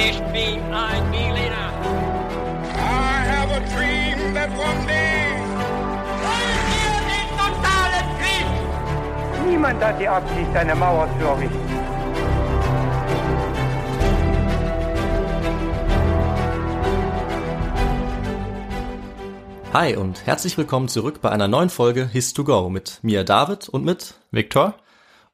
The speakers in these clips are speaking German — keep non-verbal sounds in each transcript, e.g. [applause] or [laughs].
Ich bin ein Berliner. I have a dream that one day. Wollen wir den totalen Krieg? Niemand hat die Absicht, eine Mauer zu errichten. Hi und herzlich willkommen zurück bei einer neuen Folge His to Go mit mir David und mit Viktor?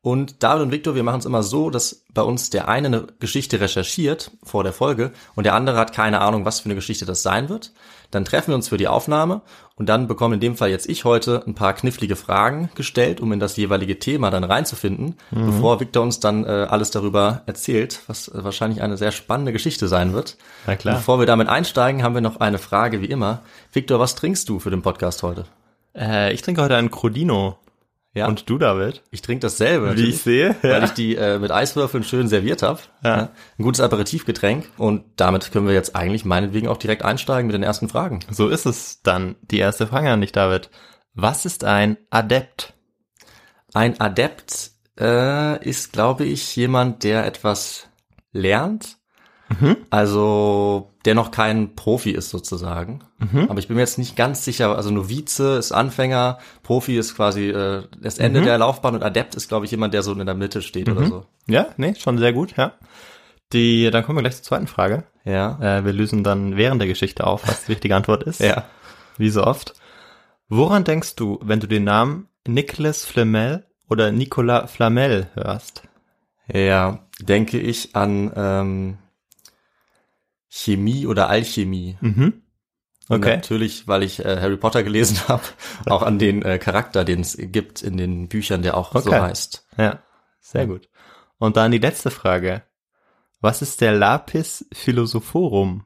Und David und Victor, wir machen es immer so, dass bei uns der eine eine Geschichte recherchiert vor der Folge und der andere hat keine Ahnung, was für eine Geschichte das sein wird. Dann treffen wir uns für die Aufnahme und dann bekommen in dem Fall jetzt ich heute ein paar knifflige Fragen gestellt, um in das jeweilige Thema dann reinzufinden, bevor Victor uns dann äh, alles darüber erzählt, was äh, wahrscheinlich eine sehr spannende Geschichte sein wird. Na klar. Bevor wir damit einsteigen, haben wir noch eine Frage wie immer. Victor, was trinkst du für den Podcast heute? Äh, ich trinke heute einen Crodino. Ja. Und du, David? Ich trinke dasselbe. Wie ich sehe, Weil ja. ich die äh, mit Eiswürfeln schön serviert habe. Ja. Ein gutes Aperitivgetränk. Und damit können wir jetzt eigentlich meinetwegen auch direkt einsteigen mit den ersten Fragen. So ist es dann. Die erste Frage an dich, David. Was ist ein Adept? Ein Adept äh, ist, glaube ich, jemand, der etwas lernt. Mhm. Also der noch kein Profi ist sozusagen. Mhm. Aber ich bin mir jetzt nicht ganz sicher. Also Novize ist Anfänger, Profi ist quasi äh, das Ende Mhm. der Laufbahn und Adept ist, glaube ich, jemand, der so in der Mitte steht oder so. Ja, nee, schon sehr gut, ja. Die, dann kommen wir gleich zur zweiten Frage. Ja. Äh, wir lösen dann während der Geschichte auf, was die richtige Antwort ist. Ja. Wie so oft. Woran denkst du, wenn du den Namen Nicolas Flamel oder Nicolas Flamel hörst? Ja, denke ich an ähm, Chemie oder Alchemie. Mhm. Okay. Natürlich, weil ich äh, Harry Potter gelesen [laughs] habe, auch an den äh, Charakter, den es gibt in den Büchern, der auch so Okay. heißt. Ja, sehr gut. Und dann die letzte Frage. Was ist der Lapis Philosophorum?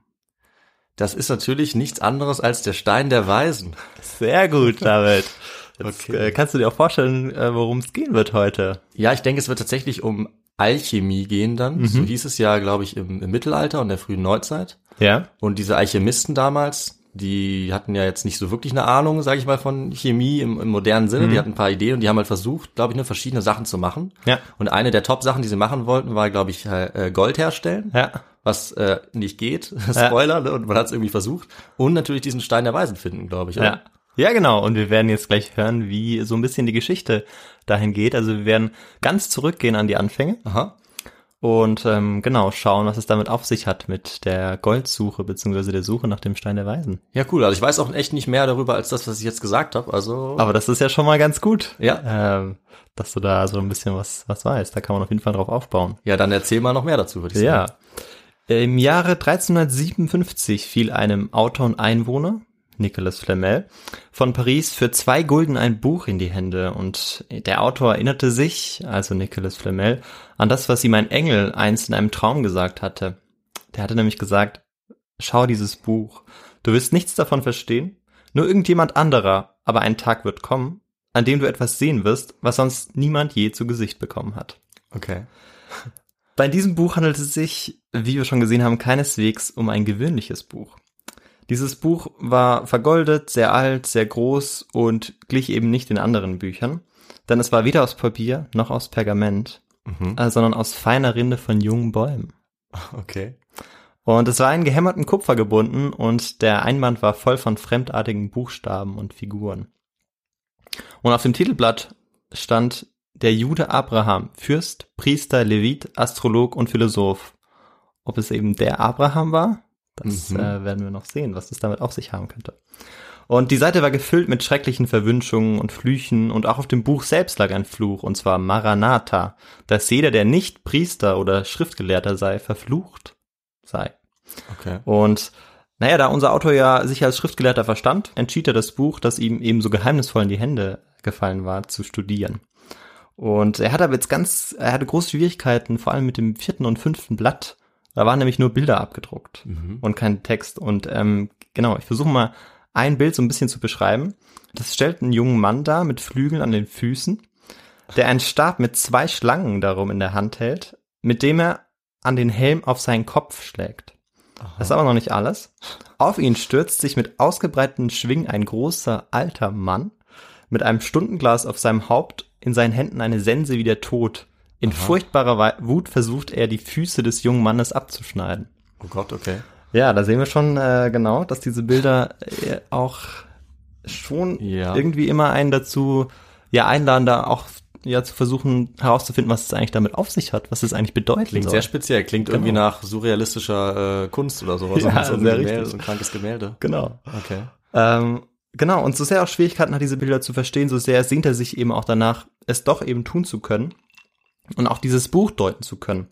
Das ist natürlich nichts anderes als der Stein der Weisen. Sehr gut, David. [laughs] Jetzt, Okay. äh, kannst du dir auch vorstellen, äh, worum es gehen wird heute? Ja, ich denke, es wird tatsächlich um Alchemie gehen dann. Mhm. So hieß es ja, glaube ich, im, im Mittelalter und der frühen Neuzeit. Ja. Und diese Alchemisten damals, die hatten ja jetzt nicht so wirklich eine Ahnung, sage ich mal, von Chemie im, im modernen Sinne. Mhm. Die hatten ein paar Ideen und die haben halt versucht, glaube ich, nur verschiedene Sachen zu machen. Ja. Und eine der Top-Sachen, die sie machen wollten, war, glaube ich, äh, Gold herstellen, Ja. was äh, nicht geht. [laughs] Spoiler, ne? und man hat es irgendwie versucht. Und natürlich diesen Stein der Weisen finden, glaube ich. Oder? Ja. Ja, genau. Und wir werden jetzt gleich hören, wie so ein bisschen die Geschichte dahin geht. Also wir werden ganz zurückgehen an die Anfänge Aha. und ähm, genau schauen, was es damit auf sich hat mit der Goldsuche beziehungsweise der Suche nach dem Stein der Weisen. Ja, cool. Also ich weiß auch echt nicht mehr darüber als das, was ich jetzt gesagt habe. Also Aber das ist ja schon mal ganz gut. Ja. Ähm, dass du da so ein bisschen was, was weißt. Da kann man auf jeden Fall drauf aufbauen. ja, dann erzähl mal noch mehr dazu, würde ich sagen. Ja. Im Jahre 1357 fiel einem Autor und Einwohner, Nicolas Flamel, von Paris für zwei Gulden ein Buch in die Hände und der Autor erinnerte sich, also Nicolas Flamel, an das, was ihm ein Engel einst in einem Traum gesagt hatte. Der hatte nämlich gesagt, schau dieses Buch, du wirst nichts davon verstehen, nur irgendjemand anderer, aber ein Tag wird kommen, an dem du etwas sehen wirst, was sonst niemand je zu Gesicht bekommen hat. Okay. Bei diesem Buch handelt es sich, wie wir schon gesehen haben, keineswegs um ein gewöhnliches Buch. Dieses Buch war vergoldet, sehr alt, sehr groß und glich eben nicht den anderen Büchern, denn es war weder aus Papier noch aus Pergament, Mhm. äh, sondern aus feiner Rinde von jungen Bäumen. [laughs] Okay. Und es war in gehämmerten Kupfer gebunden und der Einband war voll von fremdartigen Buchstaben und Figuren. Und auf dem Titelblatt stand der Jude Abraham, Fürst, Priester, Levit, Astrolog und Philosoph. Ob es eben der Abraham war, das Mhm. äh, werden wir noch sehen, was es damit auf sich haben könnte. Und die Seite war gefüllt mit schrecklichen Verwünschungen und Flüchen und auch auf dem Buch selbst lag ein Fluch, und zwar Maranatha, dass jeder, der nicht Priester oder Schriftgelehrter sei, verflucht sei. Okay. Und naja, da unser Autor ja sich als Schriftgelehrter verstand, entschied er das Buch, das ihm eben so geheimnisvoll in die Hände gefallen war, zu studieren. Und er hatte aber jetzt ganz, er hatte große Schwierigkeiten, vor allem mit dem vierten und fünften Blatt. Da waren nämlich nur Bilder abgedruckt Mhm. und kein Text. Und ähm, genau, ich versuche mal ein Bild so ein bisschen zu beschreiben. Das stellt einen jungen Mann dar mit Flügeln an den Füßen, der einen Stab mit zwei Schlangen darum in der Hand hält, mit dem er an den Helm auf seinen Kopf schlägt. Das ist aber noch nicht alles. Auf ihn stürzt sich mit ausgebreiteten Schwingen ein großer alter Mann mit einem Stundenglas auf seinem Haupt, in seinen Händen eine Sense wie der Tod. In furchtbarer Wei- Wut versucht er, die Füße des jungen Mannes abzuschneiden. Oh Gott, okay. Ja, da sehen wir schon äh, genau, dass diese Bilder äh, auch schon Ja. irgendwie immer einen dazu ja einladen, da auch ja zu versuchen herauszufinden, was es eigentlich damit auf sich hat, was es eigentlich bedeuten Klingt soll. sehr speziell, klingt irgendwie nach surrealistischer äh, Kunst oder sowas. [laughs] Ja, so ein sehr Gemälde, richtig. so ein krankes Gemälde. Genau. Okay. Ähm, genau, und so sehr auch Schwierigkeiten hat, diese Bilder zu verstehen, so sehr sehnt er sich eben auch danach, es doch eben tun zu können und auch dieses Buch deuten zu können.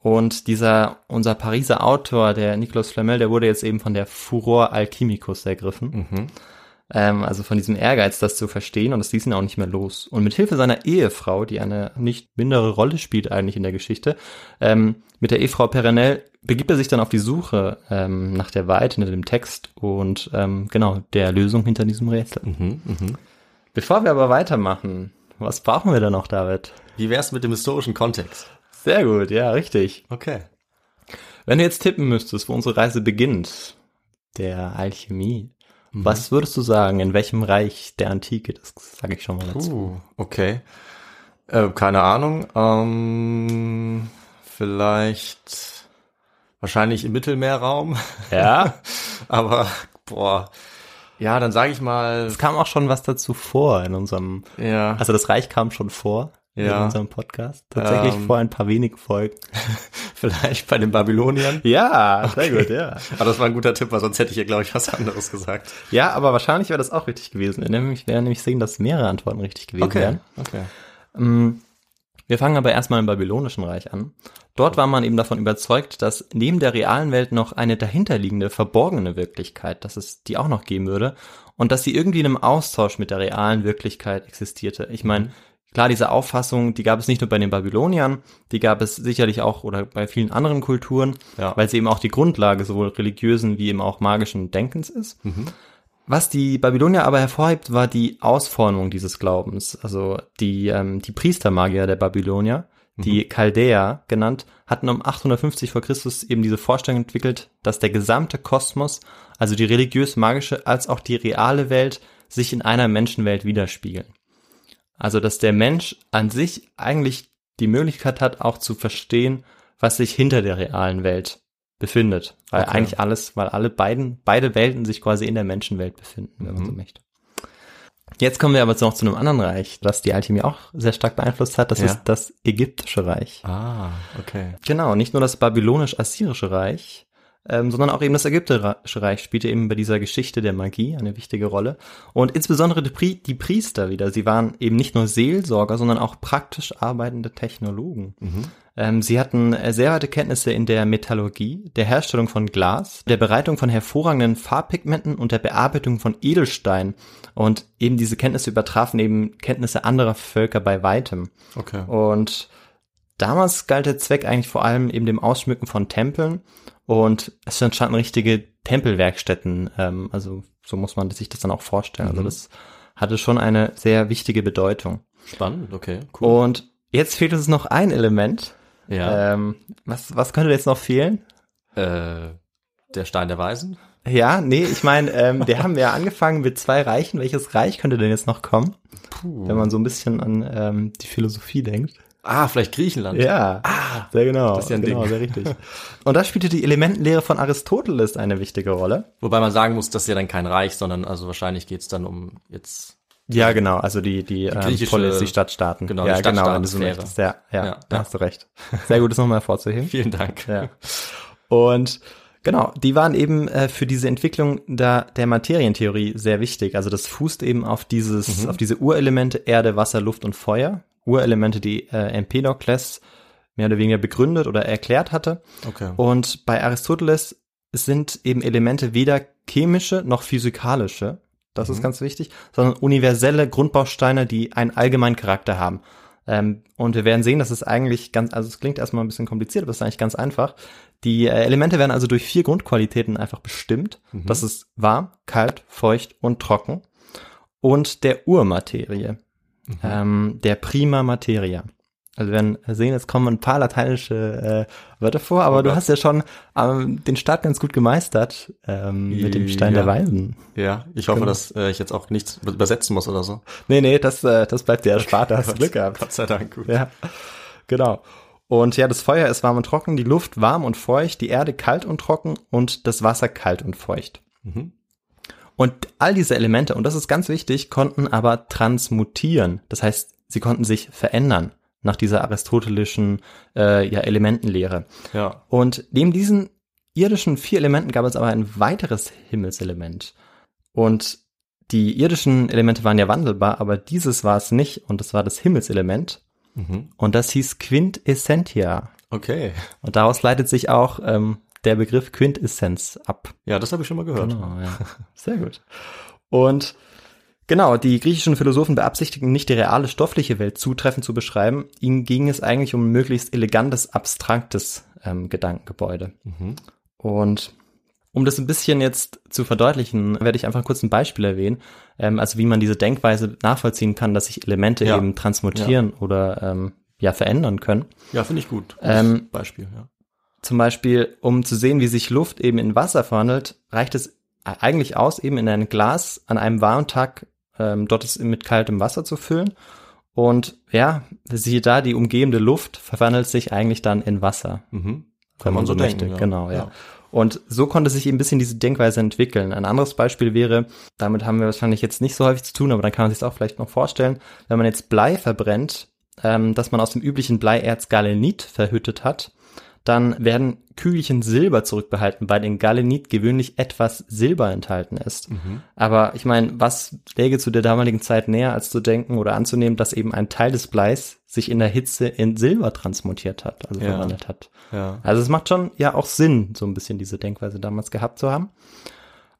Und dieser, unser Pariser Autor, der Nicolas Flamel, der wurde jetzt eben von der Furor Alchimicus ergriffen. Mhm. Ähm, also von diesem Ehrgeiz, das zu verstehen und das ließ ihn auch nicht mehr los. Und mit Hilfe seiner Ehefrau, die eine nicht mindere Rolle spielt eigentlich in der Geschichte, ähm, mit der Ehefrau Perenelle begibt er sich dann auf die Suche ähm, nach der Wahrheit hinter dem Text und ähm, genau der Lösung hinter diesem Rätsel. Mhm, mhm. Bevor wir aber weitermachen, was brauchen wir denn noch, David? Wie wär's mit dem historischen Kontext? Sehr gut, ja, richtig. Okay. Wenn du jetzt tippen müsstest, wo unsere Reise beginnt, der Alchemie, was würdest du sagen, in welchem Reich der Antike? Das sage ich schon mal dazu. Uh, okay. Äh, keine Ahnung. Ähm, vielleicht wahrscheinlich im Mittelmeerraum. [laughs] Ja, Aber boah. Ja, dann sage ich mal. es kam auch schon was dazu vor in unserem, Ja. also das Reich kam schon vor in Ja. unserem Podcast. Tatsächlich Ähm. vor ein paar wenigen Folgen. [laughs] vielleicht bei den Babyloniern. Ja, sehr gut, ja. Aber das war ein guter Tipp, weil sonst hätte ich ja, glaube ich, was anderes gesagt. Ja, aber wahrscheinlich wäre das auch richtig gewesen. Wir nämlich, werden nämlich sehen, dass mehrere Antworten richtig gewesen wären. Okay. Mm, Wir fangen aber erstmal im Babylonischen Reich an. Dort war man eben davon überzeugt, dass neben der realen Welt noch eine dahinterliegende, verborgene Wirklichkeit, dass es die auch noch geben würde und dass sie irgendwie in einem Austausch mit der realen Wirklichkeit existierte. Ich meine, klar, diese Auffassung, die gab es nicht nur bei den Babyloniern, die gab es sicherlich auch oder bei vielen anderen Kulturen, Ja. weil sie eben auch die Grundlage sowohl religiösen wie eben auch magischen Denkens ist. Was die Babylonier aber hervorhebt, war die Ausformung dieses Glaubens. Also die, ähm, die Priestermagier der Babylonier, die Chaldäer genannt, hatten um 850 vor Christus eben diese Vorstellung entwickelt, dass der gesamte Kosmos, also die religiös-magische als auch die reale Welt, sich in einer Menschenwelt widerspiegeln. Also dass der Mensch an sich eigentlich die Möglichkeit hat, auch zu verstehen, was sich hinter der realen Welt befindet. Weil Okay. eigentlich alles, weil alle beiden, beide Welten sich quasi in der Menschenwelt befinden, wenn man so möchte. Jetzt kommen wir aber noch zu einem anderen Reich, das die Alchemie auch sehr stark beeinflusst hat. Das Ja. ist das ägyptische Reich. Ah, okay. Genau, nicht nur das babylonisch-assyrische Reich, ähm, sondern auch eben das ägyptische Reich spielte eben bei dieser Geschichte der Magie eine wichtige Rolle. Und insbesondere die, Pri die Priester wieder, sie waren eben nicht nur Seelsorger, sondern auch praktisch arbeitende Technologen. Ähm, sie hatten äh, sehr weite Kenntnisse in der Metallurgie, der Herstellung von Glas, der Bereitung von hervorragenden Farbpigmenten und der Bearbeitung von Edelstein. Und eben diese Kenntnisse übertrafen eben Kenntnisse anderer Völker bei weitem. Okay. Und damals galt der Zweck eigentlich vor allem eben dem Ausschmücken von Tempeln und es entstanden richtige Tempelwerkstätten. Ähm, also so muss man sich das dann auch vorstellen. Also das hatte schon eine sehr wichtige Bedeutung. Spannend, okay, cool. Und jetzt fehlt uns noch ein Element. ja. Ähm, was, was könnte jetzt noch fehlen? äh, der Stein der Weisen? Ja, nee, ich meine, ähm, wir haben ja angefangen mit zwei Reichen. Welches Reich könnte denn jetzt noch kommen? Wenn man so ein bisschen an ähm, die Philosophie denkt. Ah, vielleicht Griechenland. Ja, ah, sehr genau. das ist ja ein genau, Ding. sehr richtig. [laughs] Und da spielte die Elementenlehre von Aristoteles eine wichtige Rolle. Wobei man sagen muss, das ist ja dann kein Reich, sondern also wahrscheinlich geht's dann um jetzt. Ja, genau, also die, die, ähm, griechische- Polis, die Stadtstaaten. genau, ja, die genau, wenn du so möchtest. Ja, ja, Ja, da hast du recht. Sehr gut, das nochmal hervorzuheben. [laughs] Vielen Dank. Ja. Und genau, die waren eben äh, für diese Entwicklung da, der Materientheorie sehr wichtig. Also das fußt eben auf dieses, auf diese Urelemente Erde, Wasser, Luft und Feuer. Urelemente, die äh, Empedokles mehr oder weniger begründet oder erklärt hatte. Okay. Und bei Aristoteles sind eben Elemente weder chemische noch physikalische, das ist ganz wichtig, sondern universelle Grundbausteine, die einen allgemeinen Charakter haben. Ähm, und wir werden sehen, dass es eigentlich ganz, also es klingt erstmal ein bisschen kompliziert, aber es ist eigentlich ganz einfach. Die äh, Elemente werden also durch vier Grundqualitäten einfach bestimmt. Das ist warm, kalt, feucht und trocken. Und der Urmaterie, ähm, der Prima Materia. Also wir werden sehen, es kommen ein paar lateinische äh, Wörter vor, aber du Gott. hast ja schon ähm, den Start ganz gut gemeistert ähm, mit dem Stein Ja. der Weisen. Ja, ich hoffe, Genau. dass äh, ich jetzt auch nichts übersetzen muss oder so. Nee, nee, das, äh, das bleibt dir erspart, da [laughs] hast du Glück gehabt. Gott sei Dank, gut. Ja, genau. Und ja, das Feuer ist warm und trocken, die Luft warm und feucht, die Erde kalt und trocken und das Wasser kalt und feucht. Mhm. Und all diese Elemente, und das ist ganz wichtig, konnten aber transmutieren. Das heißt, sie konnten sich verändern nach dieser aristotelischen äh, ja, Elementenlehre. Ja. Und neben diesen irdischen vier Elementen gab es aber ein weiteres Himmelselement. Und die irdischen Elemente waren ja wandelbar, aber dieses war es nicht und das war das Himmelselement. Mhm. Und das hieß Quintessentia. Okay. Und daraus leitet sich auch ähm, der Begriff Quintessenz ab. Ja, das habe ich schon mal gehört. Genau, ja. [laughs] Sehr gut. Und genau, die griechischen Philosophen beabsichtigten nicht die reale stoffliche Welt zutreffend zu beschreiben. Ihnen ging es eigentlich um ein möglichst elegantes, abstraktes ähm, Gedankengebäude. Mhm. Und um das ein bisschen jetzt zu verdeutlichen, werde ich einfach kurz ein Beispiel erwähnen, ähm, also wie man diese Denkweise nachvollziehen kann, dass sich Elemente Ja. eben transmutieren oder ähm, ja verändern können. Ja, finde ich gut. Ähm, Beispiel, ja. Zum Beispiel, um zu sehen, wie sich Luft eben in Wasser verwandelt, reicht es eigentlich aus, eben in ein Glas an einem warmen Tag ähm, dort es mit kaltem Wasser zu füllen. Und ja, siehe da, die umgebende Luft verwandelt sich eigentlich dann in Wasser, Mhm. wenn man so möchte. denken, ja. Genau, ja. Ja. Und so konnte sich eben ein bisschen diese Denkweise entwickeln. Ein anderes Beispiel wäre, damit haben wir wahrscheinlich jetzt nicht so häufig zu tun, aber dann kann man sich auch vielleicht noch vorstellen, wenn man jetzt Blei verbrennt, ähm, dass man aus dem üblichen Bleierz Galenit verhüttet hat, dann werden Kügelchen Silber zurückbehalten, weil in Galenit gewöhnlich etwas Silber enthalten ist. Aber ich meine, was läge zu der damaligen Zeit näher, als zu denken oder anzunehmen, dass eben ein Teil des Bleis sich in der Hitze in Silber transmutiert hat, also Ja. verwandelt hat. Ja. Also es macht schon ja auch Sinn, so ein bisschen diese Denkweise damals gehabt zu haben.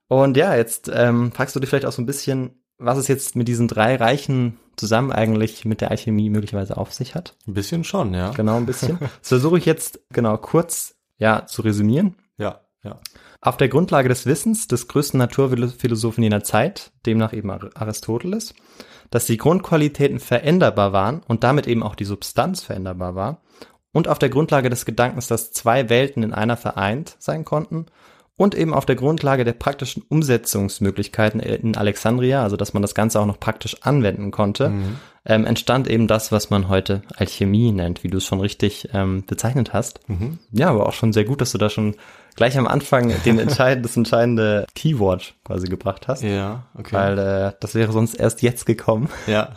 Und ja, jetzt ähm, fragst du dich vielleicht auch so ein bisschen, was es jetzt mit diesen drei Reichen zusammen eigentlich mit der Alchemie möglicherweise auf sich hat. Ein bisschen schon, ja. Genau ein bisschen. [laughs] Das versuche ich jetzt genau kurz ja zu resümieren. Ja, ja. Auf der Grundlage des Wissens des größten Naturphilosophen jener Zeit, demnach eben Ar- Aristoteles, dass die Grundqualitäten veränderbar waren und damit eben auch die Substanz veränderbar war, und auf der Grundlage des Gedankens, dass zwei Welten in einer vereint sein konnten, und eben auf der Grundlage der praktischen Umsetzungsmöglichkeiten in Alexandria, also dass man das Ganze auch noch praktisch anwenden konnte, ähm, entstand eben das, was man heute Alchemie nennt, wie du es schon richtig ähm, bezeichnet hast. Ja, aber auch schon sehr gut, dass du da schon gleich am Anfang den entscheid das entscheidende Keyword quasi gebracht hast, Ja, okay. weil äh, das wäre sonst erst jetzt gekommen. ja.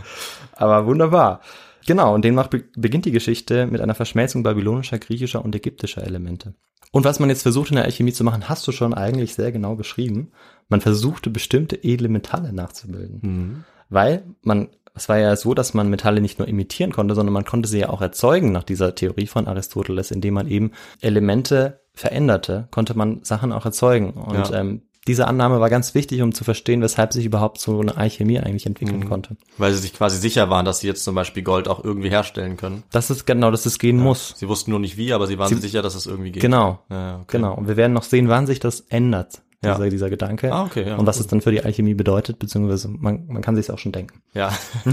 [laughs] Aber wunderbar. Genau, und demnach be beginnt die Geschichte mit einer Verschmelzung babylonischer, griechischer und ägyptischer Elemente. Und was man jetzt versucht in der Alchemie zu machen, hast du schon eigentlich sehr genau beschrieben. Man versuchte bestimmte edle Metalle nachzubilden. Weil man, es war ja so, dass man Metalle nicht nur imitieren konnte, sondern man konnte sie ja auch erzeugen nach dieser Theorie von Aristoteles, indem man eben Elemente veränderte, konnte man Sachen auch erzeugen. Und Ja. ähm, diese Annahme war ganz wichtig, um zu verstehen, weshalb sich überhaupt so eine Alchemie eigentlich entwickeln konnte. Weil sie sich quasi sicher waren, dass sie jetzt zum Beispiel Gold auch irgendwie herstellen können. Das ist genau, dass es gehen muss. Sie wussten nur nicht wie, aber sie waren sich sicher, dass es irgendwie geht. Genau. Ja, okay. Genau. Und wir werden noch sehen, wann sich das ändert, Ja. dieser, dieser Gedanke. Ah, okay, ja, und was cool. es dann für die Alchemie bedeutet, beziehungsweise man, man kann sich auch schon denken. Ja. [laughs]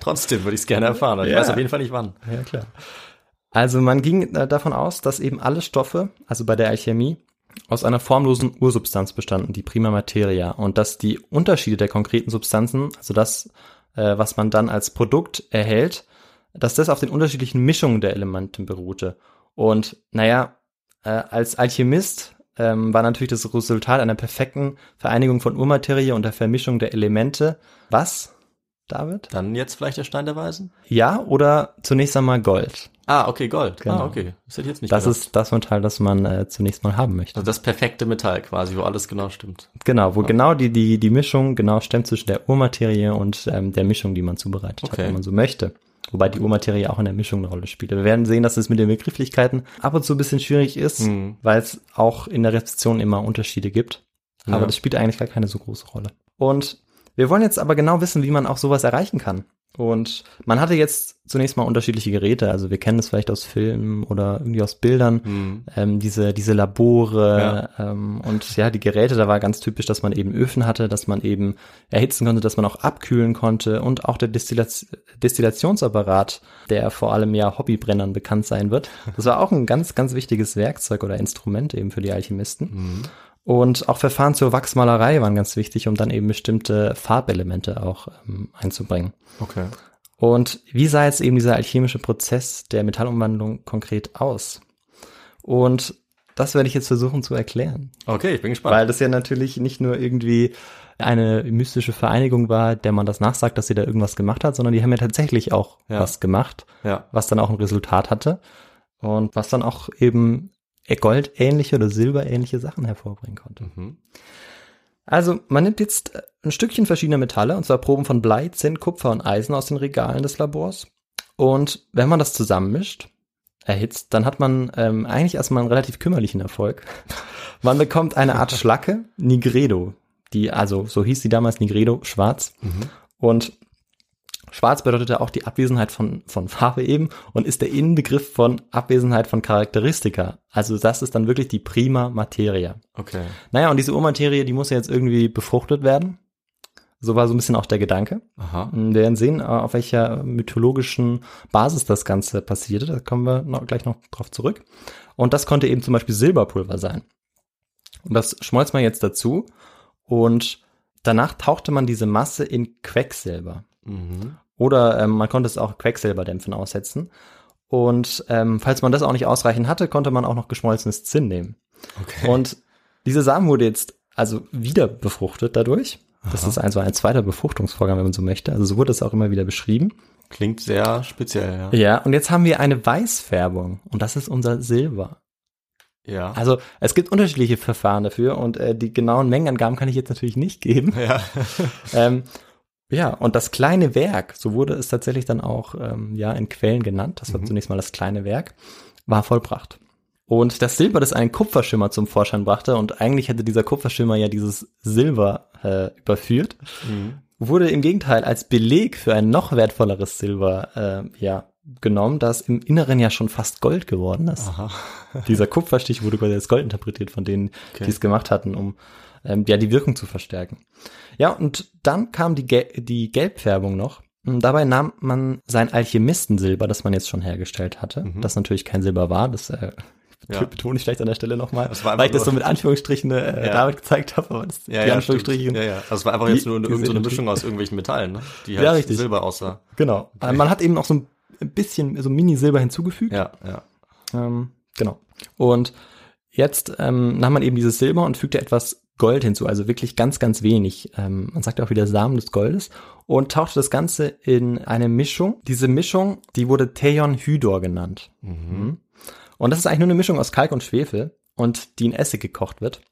Trotzdem würde ich es gerne erfahren. Ich Ja. weiß auf jeden Fall nicht wann. Ja, klar. Also man ging äh, davon aus, dass eben alle Stoffe, also bei der Alchemie, aus einer formlosen Ursubstanz bestanden, die Prima Materia, und dass die Unterschiede der konkreten Substanzen, also das, äh, was man dann als Produkt erhält, dass das auf den unterschiedlichen Mischungen der Elemente beruhte. Und naja, äh, als Alchemist ähm, war natürlich das Resultat einer perfekten Vereinigung von Urmaterie und der Vermischung der Elemente. Was, David? Dann jetzt vielleicht der Stein der Weisen? Ja, oder zunächst einmal Gold. Ah, okay, Gold. Genau. Ah, okay. Das hätte ich jetzt nicht Das gedacht. ist das Metall, das man äh, zunächst mal haben möchte. also das perfekte Metall quasi, wo alles genau stimmt. Genau, wo genau die, die, die Mischung genau stimmt zwischen der Urmaterie und ähm, der Mischung, die man zubereitet hat, Okay. wenn man so möchte. Wobei die Urmaterie auch in der Mischung eine Rolle spielt. Wir werden sehen, dass es mit den Begrifflichkeiten ab und zu ein bisschen schwierig ist, Mhm. weil es auch in der Rezeption immer Unterschiede gibt. Aber Ja. das spielt eigentlich gar keine so große Rolle. Und wir wollen jetzt aber genau wissen, wie man auch sowas erreichen kann. Und man hatte jetzt zunächst mal unterschiedliche Geräte. Also wir kennen das vielleicht aus Filmen oder irgendwie aus Bildern. Mhm. Ähm, diese, diese Labore ähm, und ja, die Geräte, da war ganz typisch, dass man eben Öfen hatte, dass man eben erhitzen konnte, dass man auch abkühlen konnte und auch der Destillat Destillationsapparat, der vor allem ja Hobbybrennern bekannt sein wird. Das war auch ein ganz, ganz wichtiges Werkzeug oder Instrument eben für die Alchemisten. Und auch Verfahren zur Wachsmalerei waren ganz wichtig, um dann eben bestimmte Farbelemente auch ähm, einzubringen. Okay. Und wie sah jetzt eben dieser alchemische Prozess der Metallumwandlung konkret aus? Und das werde ich jetzt versuchen zu erklären. Okay, ich bin gespannt. Weil das ja natürlich nicht nur irgendwie eine mystische Vereinigung war, der man das nachsagt, dass sie da irgendwas gemacht hat, sondern die haben ja tatsächlich auch Ja. was gemacht, ja. was dann auch ein Resultat hatte und was dann auch eben goldähnliche oder silberähnliche Sachen hervorbringen konnte. Mhm. Also man nimmt jetzt ein Stückchen verschiedener Metalle, und zwar Proben von Blei, Zinn, Kupfer und Eisen aus den Regalen des Labors. Und wenn man das zusammenmischt, erhitzt, dann hat man ähm, eigentlich erstmal einen relativ kümmerlichen Erfolg. [laughs] Man bekommt eine Art Schlacke, Nigredo, die, also so hieß sie damals Nigredo, schwarz. Und schwarz bedeutete auch die Abwesenheit von, von Farbe eben und ist der Inbegriff von Abwesenheit von Charakteristika. Also das ist dann wirklich die prima Materia. Okay. Naja, und diese Urmaterie, die muss ja jetzt irgendwie befruchtet werden. So war so ein bisschen auch der Gedanke. Aha. Wir werden sehen, äh, auf welcher mythologischen Basis das Ganze passierte. Da kommen wir noch, gleich noch drauf zurück. Und das konnte eben zum Beispiel Silberpulver sein. Und das schmolz man jetzt dazu. Und danach tauchte man diese Masse in Quecksilber. Mhm. Oder ähm, man konnte es auch Quecksilberdämpfen aussetzen. Und ähm, falls man das auch nicht ausreichend hatte, konnte man auch noch geschmolzenes Zinn nehmen. Okay. Und diese Samen wurde jetzt also wieder befruchtet dadurch. Das ist also ein zweiter Befruchtungsvorgang, wenn man so möchte. Also so wurde es auch immer wieder beschrieben. Klingt sehr speziell, ja. Ja, und jetzt haben wir eine Weißfärbung und das ist unser Silber. Ja. Also es gibt unterschiedliche Verfahren dafür und äh, die genauen Mengenangaben kann ich jetzt natürlich nicht geben. ja. [laughs] ähm, ja, und das kleine Werk, so wurde es tatsächlich dann auch ähm, ja in Quellen genannt, das war zunächst mal das kleine Werk, war vollbracht. Und das Silber, das einen Kupferschimmer zum Vorschein brachte, und eigentlich hätte dieser Kupferschimmer ja dieses Silber äh, überführt, wurde im Gegenteil als Beleg für ein noch wertvolleres Silber äh, ja genommen, das im Inneren ja schon fast Gold geworden ist. Aha. Dieser Kupferstich wurde quasi als Gold interpretiert von denen, Okay. die es gemacht hatten, um ähm, ja die Wirkung zu verstärken. Ja, und dann kam die, Gel die Gelbfärbung noch. Und dabei nahm man sein Alchemistensilber, das man jetzt schon hergestellt hatte, das natürlich kein Silber war, das äh, [laughs] Ja. betone ich vielleicht an der Stelle nochmal, weil ich das so mit Anführungsstrichen äh, Ja. damit gezeigt habe, aber das, Ja, die ja, Anführungsstrichen. stimmt. Ja, ja. Also es war einfach jetzt nur eine, die irgend so eine Mischung aus irgendwelchen Metallen, ne? die Ja, halt richtig. Silber aussah. Genau. Äh, Man hat eben noch so ein bisschen so Mini-Silber hinzugefügt. Ja, ja. Ähm, genau. Und jetzt ähm, nahm man eben dieses Silber und fügte etwas Gold hinzu, also wirklich ganz, ganz wenig. Ähm, man sagt auch wieder Samen des Goldes und tauchte das Ganze in eine Mischung. Diese Mischung, die wurde Theon Hydor genannt. Mhm. Und das ist eigentlich nur eine Mischung aus Kalk und Schwefel und die in Essig gekocht wird.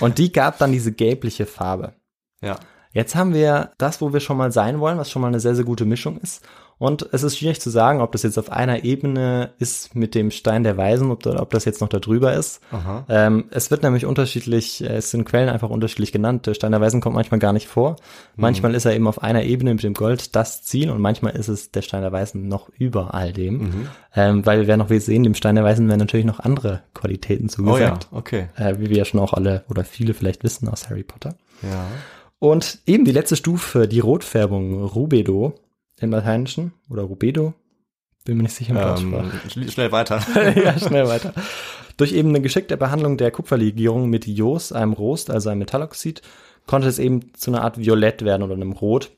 Und die gab dann diese gelbliche Farbe. Ja. Jetzt haben wir das, wo wir schon mal sein wollen, was schon mal eine sehr, sehr gute Mischung ist. Und es ist schwierig zu sagen, ob das jetzt auf einer Ebene ist mit dem Stein der Weisen, ob, ob das jetzt noch da drüber ist. Ähm, es wird nämlich unterschiedlich, äh, es sind Quellen einfach unterschiedlich genannt. Der Stein der Weisen kommt manchmal gar nicht vor. Manchmal ist er eben auf einer Ebene mit dem Gold das Ziel und manchmal ist es der Stein der Weisen noch über all dem. Ähm, weil wir werden noch sehen, dem Stein der Weisen werden natürlich noch andere Qualitäten Oh ja, zugesagt. okay. äh, wie wir ja schon auch alle oder viele vielleicht wissen aus Harry Potter. Ja. Und eben die letzte Stufe, die Rotfärbung, Rubedo im Lateinischen oder Rubedo, bin mir nicht sicher im Ähm, schnell weiter. [laughs] ja, [laughs] schnell weiter. Durch eben eine geschickte Behandlung der Kupferlegierung mit Jos, einem Rost, also einem Metalloxid, konnte es eben zu einer Art Violett werden oder einem Rot.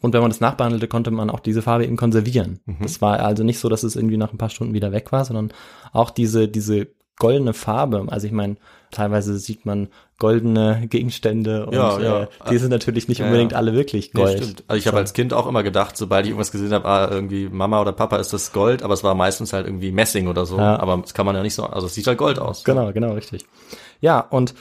Und wenn man das nachbehandelte, konnte man auch diese Farbe eben konservieren. Das war also nicht so, dass es irgendwie nach ein paar Stunden wieder weg war, sondern auch diese, diese goldene Farbe. Also ich meine, teilweise sieht man goldene Gegenstände und Ja, ja. Äh, die sind natürlich nicht Ja, unbedingt alle wirklich Nee, Gold. stimmt. Also ich habe als Kind auch immer gedacht, sobald ich irgendwas gesehen habe, ah, irgendwie Mama oder Papa ist das Gold, aber es war meistens halt irgendwie Messing oder so. Aber das kann man ja nicht so, also es sieht halt Gold aus. Genau, genau, richtig. Ja, und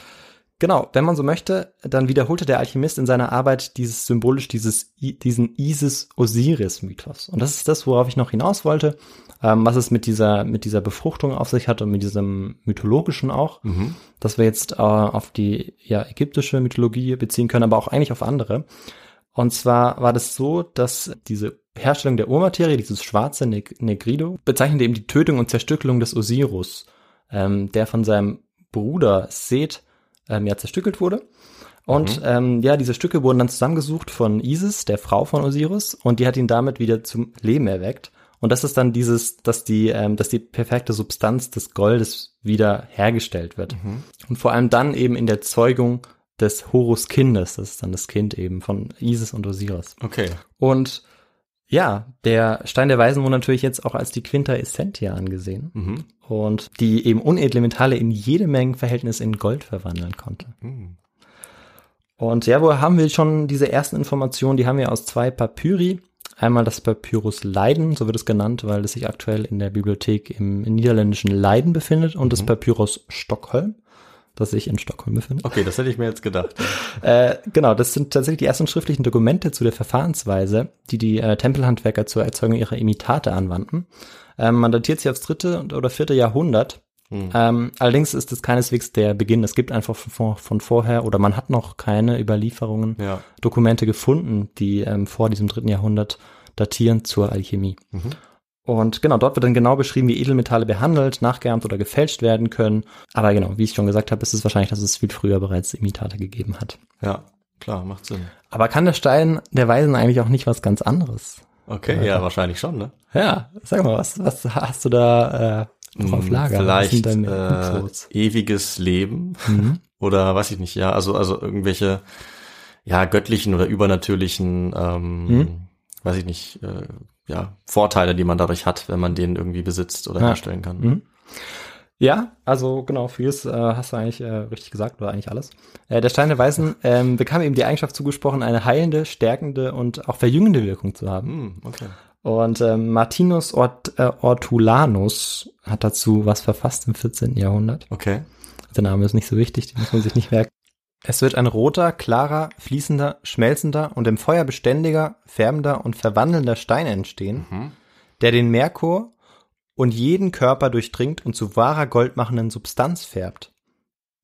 genau, wenn man so möchte, dann wiederholte der Alchemist in seiner Arbeit dieses symbolisch dieses diesen Isis-Osiris-Mythos. Und das ist das, worauf ich noch hinaus wollte, ähm, was es mit dieser mit dieser Befruchtung auf sich hat und mit diesem mythologischen auch, dass wir jetzt äh, auf die ja ägyptische Mythologie beziehen können, aber auch eigentlich auf andere. Und zwar war das so, dass diese Herstellung der Urmaterie, dieses schwarze Neg Negrido, bezeichnete eben die Tötung und Zerstückelung des Osiris, ähm, der von seinem Bruder Seth ähm, ja zerstückelt wurde. Und ähm, ja, diese Stücke wurden dann zusammengesucht von Isis, der Frau von Osiris, und die hat ihn damit wieder zum Leben erweckt. Und das ist dann dieses, dass die, ähm, dass die perfekte Substanz des Goldes wieder hergestellt wird. Und vor allem dann eben in der Zeugung des Horus Kindes, das ist dann das Kind eben von Isis und Osiris. Okay. Und Ja, der Stein der Weisen wurde natürlich jetzt auch als die Quinta Essentia angesehen Mhm. und die eben unedle Metalle in jede Menge Verhältnis in Gold verwandeln konnte. Mhm. Und ja, wo haben wir schon diese ersten Informationen? Die haben wir aus zwei Papyri. Einmal das Papyrus Leiden, so wird es genannt, weil es sich aktuell in der Bibliothek im niederländischen Leiden befindet und das Papyrus Stockholm, das sich in Stockholm befindet. Okay, das hätte ich mir jetzt gedacht. [laughs] Äh, genau, das sind tatsächlich die ersten schriftlichen Dokumente zu der Verfahrensweise, die die äh, Tempelhandwerker zur Erzeugung ihrer Imitate anwandten. Ähm, man datiert sie aufs dritte oder vierte Jahrhundert. Ähm, allerdings ist es keineswegs der Beginn. Es gibt einfach von, von vorher oder man hat noch keine Überlieferungen, Ja. Dokumente gefunden, die ähm, vor diesem dritten Jahrhundert datieren zur Alchemie. Und genau, dort wird dann genau beschrieben, wie Edelmetalle behandelt, nachgeahmt oder gefälscht werden können. Aber genau, wie ich schon gesagt habe, ist es wahrscheinlich, dass es viel früher bereits Imitate gegeben hat. Ja, klar, macht Sinn. Aber kann der Stein der Weisen eigentlich auch nicht was ganz anderes? Okay, ja, wahrscheinlich schon, ne? Ja, sag mal, was, was hast du da äh, noch auf Lager? was sind Vielleicht äh, ewiges Leben Mhm. [laughs] oder weiß ich nicht, ja, also also irgendwelche ja göttlichen oder übernatürlichen, ähm, Mhm. weiß ich nicht, äh, ja Vorteile, die man dadurch hat, wenn man den irgendwie besitzt oder Ja. herstellen kann. Mhm. Ja, also genau, vieles äh, hast du eigentlich äh, richtig gesagt, oder eigentlich alles. Äh, der Stein der Weisen ähm, bekam eben die Eigenschaft zugesprochen, eine heilende, stärkende und auch verjüngende Wirkung zu haben. Hm, okay. Und ähm, Martinus Ort, äh, Ortulanus hat dazu was verfasst im 14. Jahrhundert. Okay. Der Name ist nicht so wichtig, den muss man sich nicht merken. Es wird ein roter, klarer, fließender, schmelzender und im Feuer beständiger, färbender und verwandelnder Stein entstehen, Mhm. der den Merkur und jeden Körper durchdringt und zu wahrer goldmachenden Substanz färbt,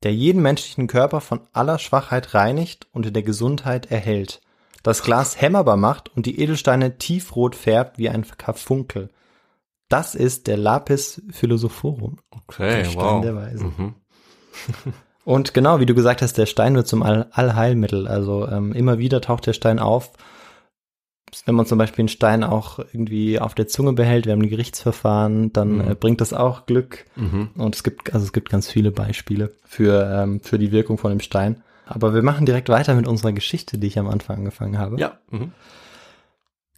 der jeden menschlichen Körper von aller Schwachheit reinigt und in der Gesundheit erhält, das Glas hämmerbar macht und die Edelsteine tiefrot färbt wie ein Karfunkel. Das ist der Lapis Philosophorum. Okay, Der Stein wow. der Weisen. Mhm. [laughs] Und genau, wie du gesagt hast, der Stein wird zum All Allheilmittel. Also ähm, immer wieder taucht der Stein auf. Wenn man zum Beispiel einen Stein auch irgendwie auf der Zunge behält, wir haben ein Gerichtsverfahren, dann Mhm. äh, bringt das auch Glück. Mhm. Und es gibt, also es gibt ganz viele Beispiele für, ähm, für die Wirkung von dem Stein. Aber wir machen direkt weiter mit unserer Geschichte, die ich am Anfang angefangen habe. Ja. Mhm.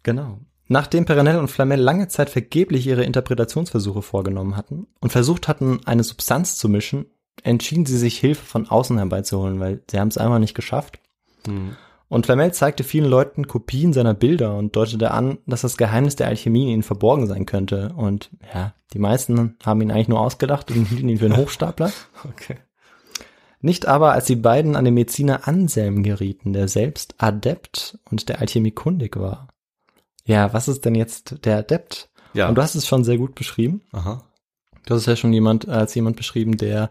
Genau. Nachdem Perenelle und Flamel lange Zeit vergeblich ihre Interpretationsversuche vorgenommen hatten und versucht hatten, eine Substanz zu mischen, entschieden sie sich, Hilfe von außen herbeizuholen, weil sie haben es einfach nicht geschafft. Mhm. Und Flamel zeigte vielen Leuten Kopien seiner Bilder und deutete an, dass das Geheimnis der Alchemie in ihnen verborgen sein könnte. Und ja, die meisten haben ihn eigentlich nur ausgedacht und [laughs] hielten ihn für einen Hochstapler. [laughs] Okay. Nicht aber, als die beiden an den Mediziner Anselm gerieten, der selbst Adept und der Alchemie kundig war. Ja, was ist denn jetzt der Adept? Ja. Und du hast es schon sehr gut beschrieben. Aha. Du hast es ja schon jemand, als jemand beschrieben, der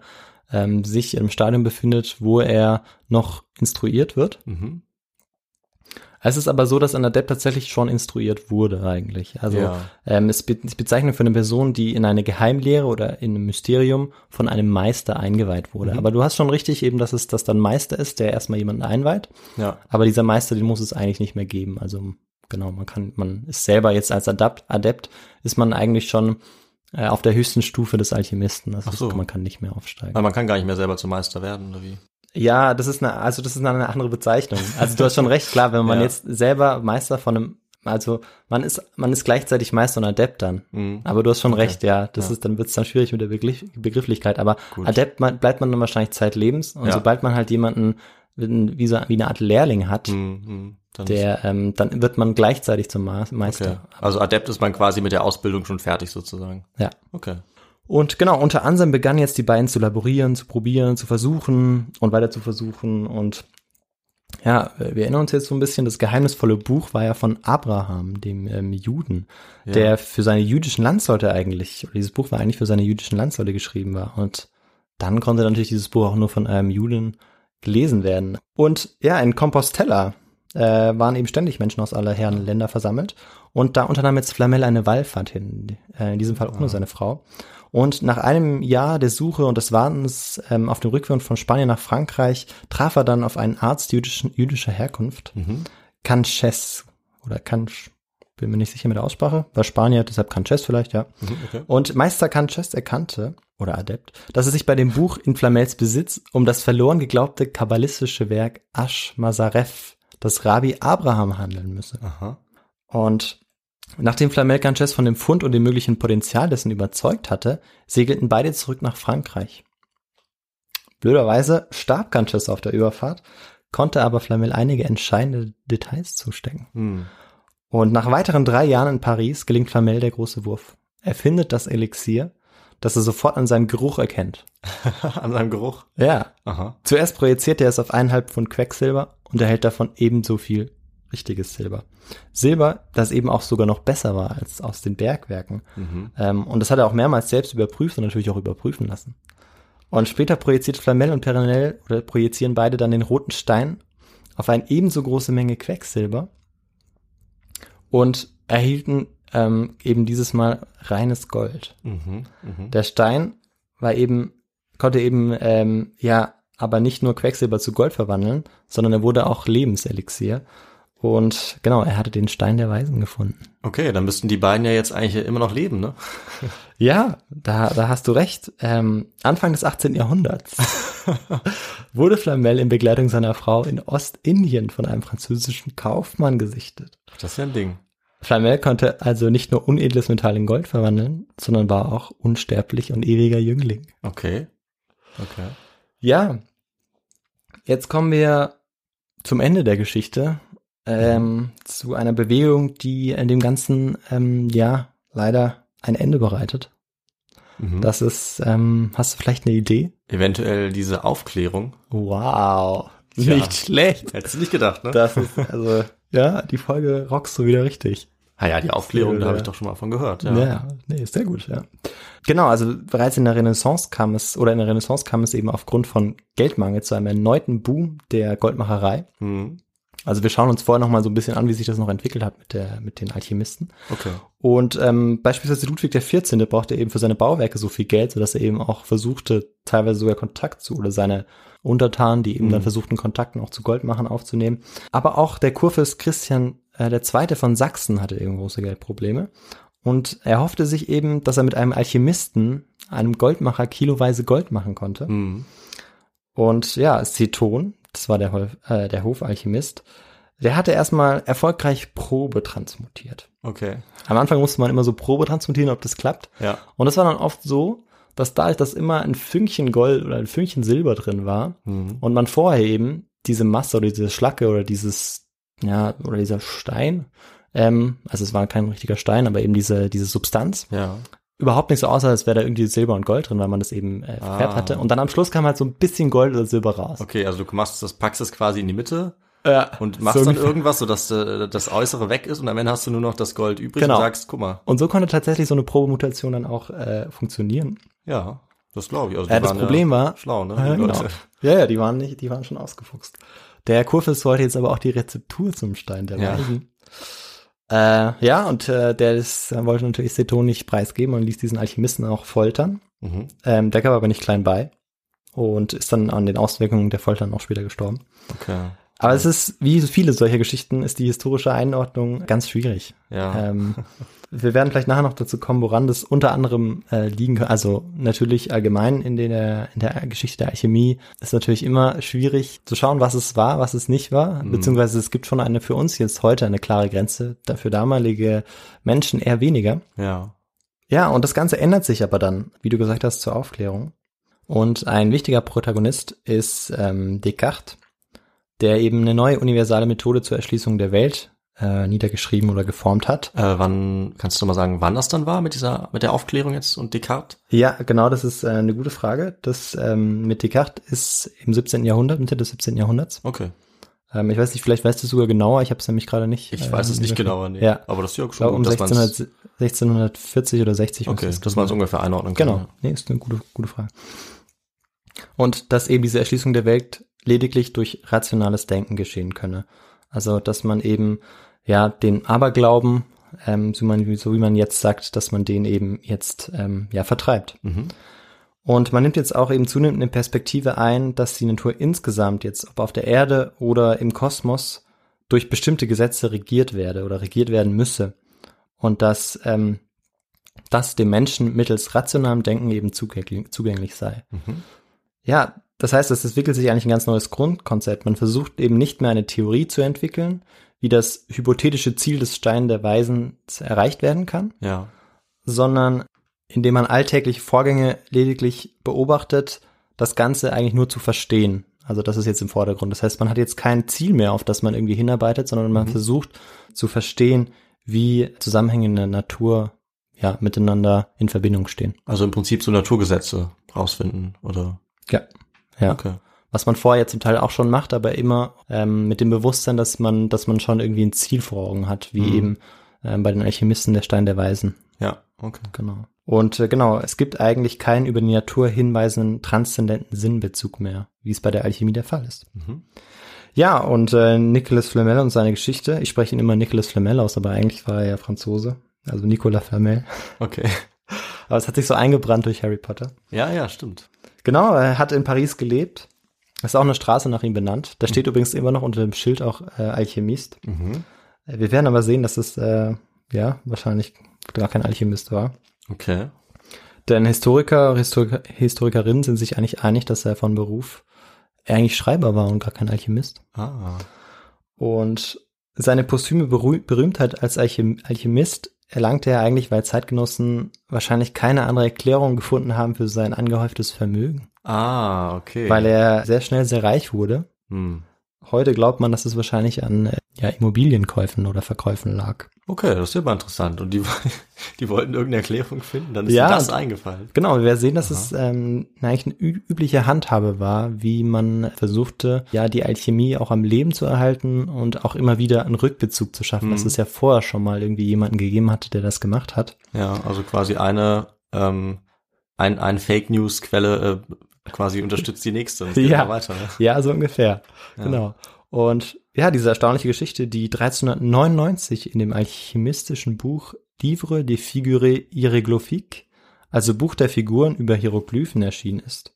ähm, sich im Stadium befindet, wo er noch instruiert wird. Mhm. Es ist aber so, dass ein Adept tatsächlich schon instruiert wurde eigentlich. Also Ja. ähm, es be- bezeichnet für eine Person, die in eine Geheimlehre oder in einem Mysterium von einem Meister eingeweiht wurde. Mhm. Aber du hast schon richtig eben, dass es das dann Meister ist, der erstmal jemanden einweiht. Ja. Aber dieser Meister, den muss es eigentlich nicht mehr geben. Also genau, man kann, man ist selber jetzt als Adept, Adept ist man eigentlich schon äh, auf der höchsten Stufe des Alchemisten. Also so. man kann nicht mehr aufsteigen. Weil man kann gar nicht mehr selber zum Meister werden, oder wie? Ja, das ist eine, also das ist eine andere Bezeichnung. Also du hast schon recht, klar, wenn man Ja. jetzt selber Meister von einem, also man ist, man ist gleichzeitig Meister und Adept dann. Mhm. Aber du hast schon Okay. recht, ja. Das Ja. ist, dann wird es dann schwierig mit der Begriff, Begrifflichkeit. Aber Gut. Adept man, bleibt man dann wahrscheinlich zeitlebens. Und Ja. sobald man halt jemanden wie, so, wie eine Art Lehrling hat, Mhm. Dann der, ähm, dann wird man gleichzeitig zum Ma okay. Meister. Also Adept ist man quasi mit der Ausbildung schon fertig sozusagen. Ja. Okay. Und genau, unter Ansem begannen jetzt die beiden zu laborieren, zu probieren, zu versuchen und weiter zu versuchen. Und ja, wir erinnern uns jetzt so ein bisschen, das geheimnisvolle Buch war ja von Abraham, dem ähm, Juden, Ja. der für seine jüdischen Landsleute eigentlich, oder dieses Buch war eigentlich für seine jüdischen Landsleute geschrieben war. Und dann konnte natürlich dieses Buch auch nur von einem Juden gelesen werden. Und ja, in Compostela äh, waren eben ständig Menschen aus aller Herren Länder versammelt. Und da unternahm jetzt Flamel eine Wallfahrt hin, äh, in diesem Fall ohne seine Frau. Und nach einem Jahr der Suche und des Wartens ähm, auf dem Rückweg von Spanien nach Frankreich traf er dann auf einen Arzt jüdischen, jüdischer Herkunft, Mhm. Canches oder Canch, bin mir nicht sicher mit der Aussprache, war Spanier, deshalb Canches vielleicht, ja. Mhm. Okay. Und Meister Canches erkannte, oder Adept, dass es sich bei dem Buch in Flamels Besitz um das verloren geglaubte kabbalistische Werk Ash Mazaref, das Rabbi Abraham handeln müsse. Aha. Und Nachdem Flamel Ganches von dem Fund und dem möglichen Potenzial dessen überzeugt hatte, segelten beide zurück nach Frankreich. Blöderweise starb Ganches auf der Überfahrt, konnte aber Flamel einige entscheidende Details zustecken. Hm. Und nach weiteren drei Jahren in Paris gelingt Flamel der große Wurf. Er findet das Elixier, das er sofort an seinem Geruch erkennt. [laughs] An seinem Geruch. Ja. Aha. Zuerst projiziert er es auf eineinhalb Pfund Quecksilber und erhält davon ebenso viel richtiges Silber. Silber, das eben auch sogar noch besser war als aus den Bergwerken. Mhm. Ähm, und das hat er auch mehrmals selbst überprüft und natürlich auch überprüfen lassen. Und später projiziert Flamel und Perenel oder projizieren beide dann den roten Stein auf eine ebenso große Menge Quecksilber und erhielten ähm, eben dieses Mal reines Gold. Mhm. Mhm. Der Stein war eben, konnte eben, ähm, ja, aber nicht nur Quecksilber zu Gold verwandeln, sondern er wurde auch Lebenselixier. Und genau, er hatte den Stein der Weisen gefunden. Okay, dann müssten die beiden ja jetzt eigentlich immer noch leben, ne? [laughs] Ja, da, da hast du recht. Ähm, Anfang des 18. Jahrhunderts [laughs] wurde Flamel in Begleitung seiner Frau in Ostindien von einem französischen Kaufmann gesichtet. Das ist ja ein Ding. Flamel konnte also nicht nur unedles Metall in Gold verwandeln, sondern war auch unsterblich und ewiger Jüngling. Okay. Okay. Ja, jetzt kommen wir zum Ende der Geschichte, ähm, zu einer Bewegung, die in dem Ganzen, ähm, ja, leider ein Ende bereitet. Mhm. Das ist, ähm, hast du vielleicht eine Idee? Eventuell diese Aufklärung. Wow, Tja. nicht schlecht. Hättest du nicht gedacht, ne? Das ist, also, ja, die Folge rockst du wieder richtig. Ah ja, die Aufklärung, da habe ich doch schon mal von gehört. Ja, Ja. nee, ist sehr gut, ja. Genau, also bereits in der Renaissance kam es, oder in der Renaissance kam es eben aufgrund von Geldmangel zu einem erneuten Boom der Goldmacherei. Mhm. Also wir schauen uns vorher noch mal so ein bisschen an, wie sich das noch entwickelt hat mit der mit den Alchemisten. Okay. Und ähm, beispielsweise Ludwig der 14. brauchte eben für seine Bauwerke so viel Geld, sodass er eben auch versuchte, teilweise sogar Kontakt zu oder seine Untertanen, die eben dann versuchten, Kontakten auch zu Goldmachern aufzunehmen. Aber auch der Kurfürst Christian äh, der Zweite von Sachsen hatte eben große Geldprobleme. Und er hoffte sich eben, dass er mit einem Alchemisten, einem Goldmacher, kiloweise Gold machen konnte. Mhm. Und ja, Ceton, das war der, äh, der Hofalchemist, der hatte erstmal erfolgreich Probe transmutiert. Okay. Am Anfang musste man immer so Probe transmutieren, ob das klappt. Ja. Und das war dann oft so, dass dadurch, dass immer ein Fünkchen Gold oder ein Fünkchen Silber drin war Mhm. und man vorher eben diese Masse oder diese Schlacke oder dieses, ja, oder dieser Stein, ähm, also es war kein richtiger Stein, aber eben diese, diese Substanz, Ja. überhaupt nicht so aussah, als wäre da irgendwie Silber und Gold drin, weil man das eben äh, verfärbt Ah. hatte. Und dann am Schluss kam halt so ein bisschen Gold oder Silber raus. Okay, also du machst das, packst es quasi in die Mitte Ja, und machst so dann irgendwas, sodass äh, das Äußere weg ist und am Ende hast du nur noch das Gold übrig Genau. und sagst, guck mal, Und so konnte tatsächlich so eine Probemutation dann auch äh, funktionieren. Ja, das glaube ich. Also Ja, die das waren Problem war, schlau, ne? Ja, die genau. Ja, ja, die waren nicht, die waren schon ausgefuchst. Der Kurfürst wollte jetzt aber auch die Rezeptur zum Stein der Ja. Weisen. Äh, ja, und äh, der ist, äh, wollte natürlich Seton nicht preisgeben und ließ diesen Alchemisten auch foltern. Mhm. Ähm, der gab aber nicht klein bei und ist dann an den Auswirkungen der Foltern auch später gestorben. Okay. Aber es ist, wie so viele solcher Geschichten, ist die historische Einordnung ganz schwierig. Ja. Ähm, wir werden vielleicht nachher noch dazu kommen, woran das unter anderem äh, liegen kann. Also natürlich allgemein in der, in der Geschichte der Alchemie ist natürlich immer schwierig zu schauen, was es war, was es nicht war. Beziehungsweise es gibt schon eine für uns jetzt heute eine klare Grenze, für damalige Menschen eher weniger. Ja. Ja, und das Ganze ändert sich aber dann, wie du gesagt hast, zur Aufklärung. Und ein wichtiger Protagonist ist ähm, Descartes, der eben eine neue universale Methode zur Erschließung der Welt äh, niedergeschrieben oder geformt hat. Äh, wann, kannst du mal sagen, wann das dann war mit dieser, mit der Aufklärung jetzt und Descartes? Ja, genau, das ist äh, eine gute Frage. Das ähm, mit Descartes ist im 17. Jahrhundert, Mitte des 17. Jahrhunderts. Okay. Ähm, ich weiß nicht, vielleicht weißt du sogar genauer, ich habe es nämlich gerade nicht. Ich äh, weiß es nicht genauer, nee. Ja, Aber das ist ja ich schon um gut, dass man's- 1600, 1640 oder 60. Okay, es dass man es gewesen ungefähr einordnen kann. Genau, nee, ist eine gute, gute Frage. Und dass eben diese Erschließung der Welt lediglich durch rationales Denken geschehen könne. Also, dass man eben, ja, den Aberglauben, ähm, so, man, so wie man jetzt sagt, dass man den eben jetzt, ähm, ja, vertreibt. Mhm. Und man nimmt jetzt auch eben zunehmend eine Perspektive ein, dass die Natur insgesamt jetzt, ob auf der Erde oder im Kosmos, durch bestimmte Gesetze regiert werde oder regiert werden müsse. Und dass ähm, das dem Menschen mittels rationalem Denken eben zugänglich, zugänglich sei. Mhm. Ja, das heißt, es entwickelt sich eigentlich ein ganz neues Grundkonzept. Man versucht eben nicht mehr eine Theorie zu entwickeln, wie das hypothetische Ziel des Stein der Weisen erreicht werden kann, Ja. sondern indem man alltägliche Vorgänge lediglich beobachtet, das Ganze eigentlich nur zu verstehen. Also das ist jetzt im Vordergrund. Das heißt, man hat jetzt kein Ziel mehr, auf das man irgendwie hinarbeitet, sondern man versucht zu verstehen, wie Zusammenhänge in der Natur ja miteinander in Verbindung stehen. Also im Prinzip so Naturgesetze rausfinden, oder? Ja. Ja. Okay. Was man vorher zum Teil auch schon macht, aber immer ähm, mit dem Bewusstsein, dass man, dass man schon irgendwie ein Ziel vor Augen hat, wie Mhm. eben ähm, bei den Alchemisten der Stein der Weisen. Ja, okay. Genau. Und äh, genau, es gibt eigentlich keinen über die Natur hinweisenden transzendenten Sinnbezug mehr, wie es bei der Alchemie der Fall ist. Mhm. Ja, und äh, Nicolas Flamel und seine Geschichte, ich spreche ihn immer Nicolas Flamel aus, aber eigentlich war er ja Franzose, also Nicolas Flamel. Okay. [laughs] Aber es hat sich so eingebrannt durch Harry Potter. Ja, ja, stimmt. Genau, er hat in Paris gelebt. Es ist auch eine Straße nach ihm benannt. Da steht übrigens immer noch unter dem Schild auch äh, Alchemist. Mhm. Äh, Wir werden aber sehen, dass es äh, ja wahrscheinlich gar kein Alchemist war. Okay. Denn Historiker, Historiker, Historikerinnen sind sich eigentlich einig, dass er von Beruf eigentlich Schreiber war und gar kein Alchemist. Ah. Und seine posthume Berüh Berühmtheit als Alchem Alchemist erlangte er eigentlich, weil Zeitgenossen wahrscheinlich keine andere Erklärung gefunden haben für sein angehäuftes Vermögen. Ah, okay. Weil er sehr schnell sehr reich wurde. Hm. Heute glaubt man, dass es wahrscheinlich an äh, ja, Immobilienkäufen oder Verkäufen lag. Okay, das ist ja mal interessant. Und die, [laughs] die wollten irgendeine Erklärung finden, dann ist Ja, das eingefallen. Genau, wir sehen, dass es ähm, eigentlich eine übliche Handhabe war, wie man versuchte, ja, die Alchemie auch am Leben zu erhalten und auch immer wieder einen Rückbezug zu schaffen, dass es ja vorher schon mal irgendwie jemanden gegeben hatte, der das gemacht hat. Ja, also quasi eine, ähm, ein, ein Fake News Quelle äh, quasi unterstützt die nächste und es [laughs] geht Ja. weiter. Ne? Ja, so ungefähr. Ja. Genau. Und ja, diese erstaunliche Geschichte, die 1399 in dem alchemistischen Buch Livre des Figures Hieroglyphiques, also Buch der Figuren über Hieroglyphen erschienen ist,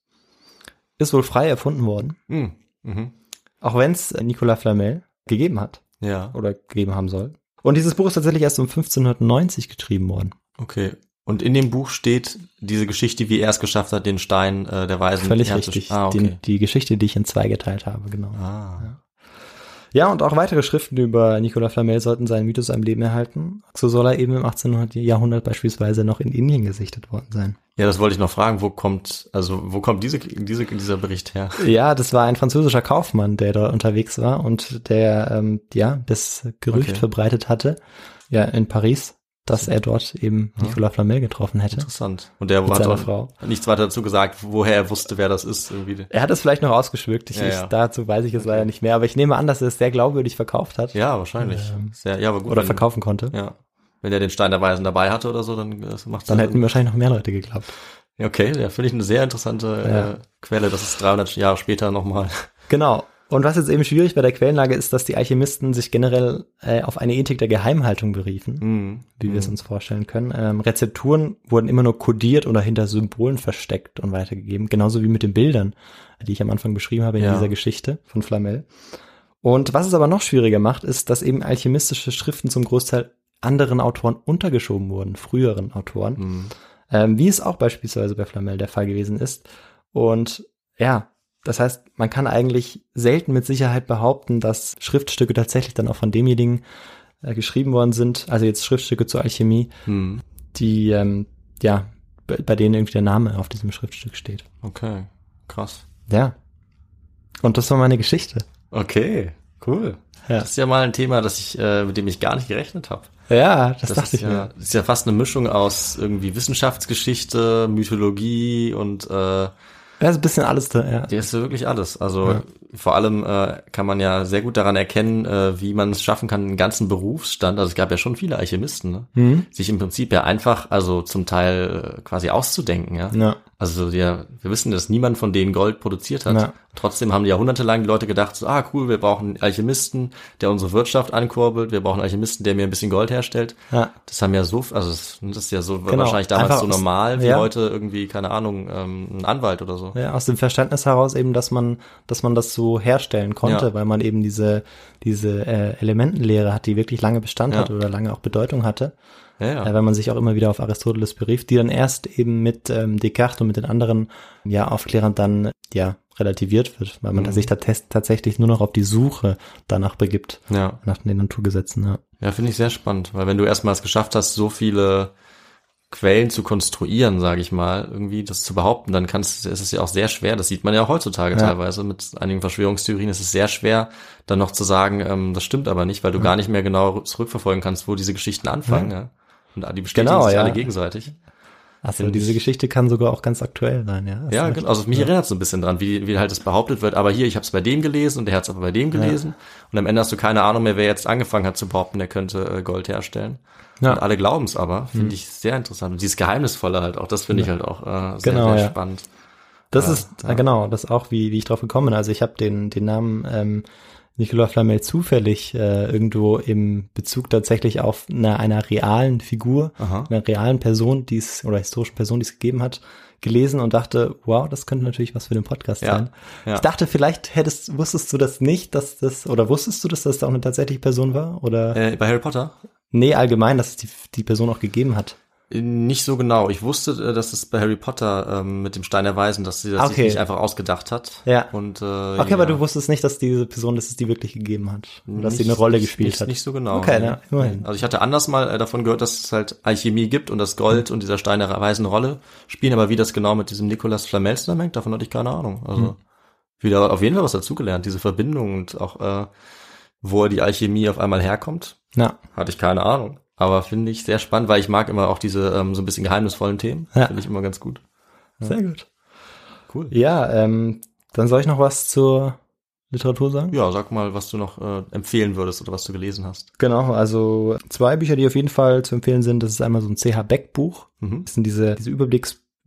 ist wohl frei erfunden worden, Hm. Mhm. auch wenn es Nicolas Flamel gegeben hat Ja, oder gegeben haben soll. Und dieses Buch ist tatsächlich erst um 1590 geschrieben worden. okay. Und in dem Buch steht diese Geschichte, wie er es geschafft hat, den Stein äh, der Weisen Völlig richtig. Ah, okay. die, die Geschichte, die ich in zwei geteilt habe, genau. ah. Ja, und auch weitere Schriften über Nicolas Flamel sollten seinen Mythos am Leben erhalten. So soll er eben im 18. Jahrhundert beispielsweise noch in Indien gesichtet worden sein. Ja, das wollte ich noch fragen. Wo kommt, also wo kommt diese, diese, dieser Bericht her? Ja, das war ein französischer Kaufmann, der dort unterwegs war und der ähm, ja das Gerücht Okay. verbreitet hatte, ja in Paris, dass er dort eben Nicolas Flamel getroffen hätte. Interessant. Und der hat auch Frau. nichts weiter dazu gesagt, woher er wusste, wer das ist. Irgendwie. Er hat es vielleicht noch ausgeschmückt. Ich, Ja, ja. Ich, dazu weiß ich es leider nicht mehr, aber ich nehme an, dass er es sehr glaubwürdig verkauft hat Ja, wahrscheinlich. Sehr, ja, aber gut. oder wenn- verkaufen konnte. Ja. Wenn er den Stein der Weisen dabei hatte oder so, dann äh, macht Dann hätten wahrscheinlich noch mehr Leute geglaubt. Ja, Okay, ja, finde ich eine sehr interessante Ja. äh, Quelle. Das ist 300 Jahre später nochmal. Genau. Und was jetzt eben schwierig bei der Quellenlage ist, dass die Alchemisten sich generell äh, auf eine Ethik der Geheimhaltung beriefen, Mhm. wie wir es uns vorstellen können. Ähm, Rezepturen wurden immer nur kodiert oder hinter Symbolen versteckt und weitergegeben, genauso wie mit den Bildern, die ich am Anfang beschrieben habe in Ja. dieser Geschichte von Flamel. Und was es aber noch schwieriger macht, ist, dass eben alchemistische Schriften zum Großteil anderen Autoren untergeschoben wurden, früheren Autoren, Mhm. ähm, wie es auch beispielsweise bei Flamel der Fall gewesen ist. Und ja, das heißt, man kann eigentlich selten mit Sicherheit behaupten, dass Schriftstücke tatsächlich dann auch von demjenigen äh, geschrieben worden sind, also jetzt Schriftstücke zur Alchemie, Mhm. die ähm, ja bei, bei denen irgendwie der Name auf diesem Schriftstück steht. Okay, krass. Ja. Und das war meine Geschichte. Okay, cool. Ja. Das ist ja mal ein Thema, das ich, äh, mit dem ich gar nicht gerechnet habe. Ja, das, Das, dachte ist ich ja, mir. das ist ja fast eine Mischung aus irgendwie Wissenschaftsgeschichte, Mythologie und äh, Ja, ist ein bisschen alles da, ja. Die ist wirklich alles. Also Ja. vor allem äh, kann man ja sehr gut daran erkennen, äh, wie man es schaffen kann, einen ganzen Berufsstand, also es gab ja schon viele Alchemisten, ne? Mhm. sich im Prinzip ja einfach, also zum Teil äh, quasi auszudenken, ja. Ja. Also ja, wir wissen, dass niemand von denen Gold produziert hat. Ja. Trotzdem haben jahrhundertelang die Leute gedacht, so, ah cool, wir brauchen einen Alchemisten, der unsere Wirtschaft ankurbelt, wir brauchen einen Alchemisten, der mir ein bisschen Gold herstellt. Ja. Das haben ja so, also das, das ist ja so Genau. wahrscheinlich damals Einfach so aus- normal, wie ja. heute irgendwie, keine Ahnung, ähm, ein Anwalt oder so. Ja, aus dem Verständnis heraus eben, dass man, dass man das so herstellen konnte, Ja. weil man eben diese, diese äh, Elementenlehre hat, die wirklich lange Bestand Ja. hatte oder lange auch Bedeutung hatte. Ja, ja. Äh, wenn man sich auch immer wieder auf Aristoteles berief, die dann erst eben mit ähm, Descartes und mit den anderen ja Aufklärern dann ja relativiert wird, weil man Mhm. sich da tatsächlich nur noch auf die Suche danach begibt, Ja. nach den Naturgesetzen. Ja. Ja, finde ich sehr spannend, weil wenn du erstmal es geschafft hast, so viele Quellen zu konstruieren, sage ich mal, irgendwie das zu behaupten, dann kannst, ist es ja auch sehr schwer, das sieht man ja auch heutzutage Ja. teilweise mit einigen Verschwörungstheorien, ist es sehr schwer, dann noch zu sagen, ähm, das stimmt aber nicht, weil du gar nicht mehr genau zurückverfolgen kannst, wo diese Geschichten anfangen. Ja. Und die bestätigen Genau, sich ja. alle gegenseitig. Also Find diese ich- Geschichte kann sogar auch ganz aktuell sein, ja. Ja, genau. Also mich erinnert es so ein bisschen dran, wie, wie halt es behauptet wird, aber hier, ich habe es bei dem gelesen und der hat es aber bei dem gelesen. Und am Ende hast du keine Ahnung mehr, wer jetzt angefangen hat zu behaupten, der könnte äh, Gold herstellen. Ja. Und alle glauben es aber, finde ich sehr interessant. Und dieses Geheimnisvolle halt auch, das finde ich halt auch äh, sehr, Genau, sehr ja. spannend. Das Ja, ist, ja. äh, genau, das ist auch, wie, wie ich drauf gekommen bin. Also ich habe den, den Namen ähm, Nicolas Flamel zufällig äh, irgendwo im Bezug tatsächlich auf einer, einer realen Figur, Aha. einer realen Person, die es, oder historischen Person, die es gegeben hat, gelesen und dachte, wow, das könnte natürlich was für den Podcast Ja, sein. ja. Ich dachte, vielleicht hättest, wusstest du das nicht, dass das, oder wusstest du, dass das auch eine tatsächliche Person war? Oder, Äh, bei Harry Potter? nee, allgemein, dass es die, die Person auch gegeben hat. Nicht so genau. Ich wusste, äh, dass es bei Harry Potter ähm, mit dem Stein der Weisen, dass sie das sich Okay. nicht einfach ausgedacht hat. Ja. Und, äh, Okay, ja, aber du wusstest nicht, dass diese Person, dass es die wirklich gegeben hat. Oder dass sie eine Rolle gespielt nicht, hat. Nicht so genau. Okay, na, immerhin. Also ich hatte anders mal äh, davon gehört, dass es halt Alchemie gibt und das Gold und dieser Stein der Weisen eine Rolle spielen, aber wie das genau mit diesem Nicolas Flamel zusammenhängt, davon hatte ich keine Ahnung. Also Hm. wieder auf jeden Fall was dazugelernt, diese Verbindung und auch äh, wo die Alchemie auf einmal herkommt, Ja. hatte ich keine Ahnung. Aber finde ich sehr spannend, weil ich mag immer auch diese ähm, so ein bisschen geheimnisvollen Themen. Ja. Finde ich immer ganz gut. Sehr gut. Cool. Ja, ähm, dann soll ich noch was zur Literatur sagen? Ja, sag mal, was du noch äh, empfehlen würdest oder was du gelesen hast. Genau, also zwei Bücher, die auf jeden Fall zu empfehlen sind. Das ist einmal so ein CH Beck Buch. Mhm. Das sind diese, diese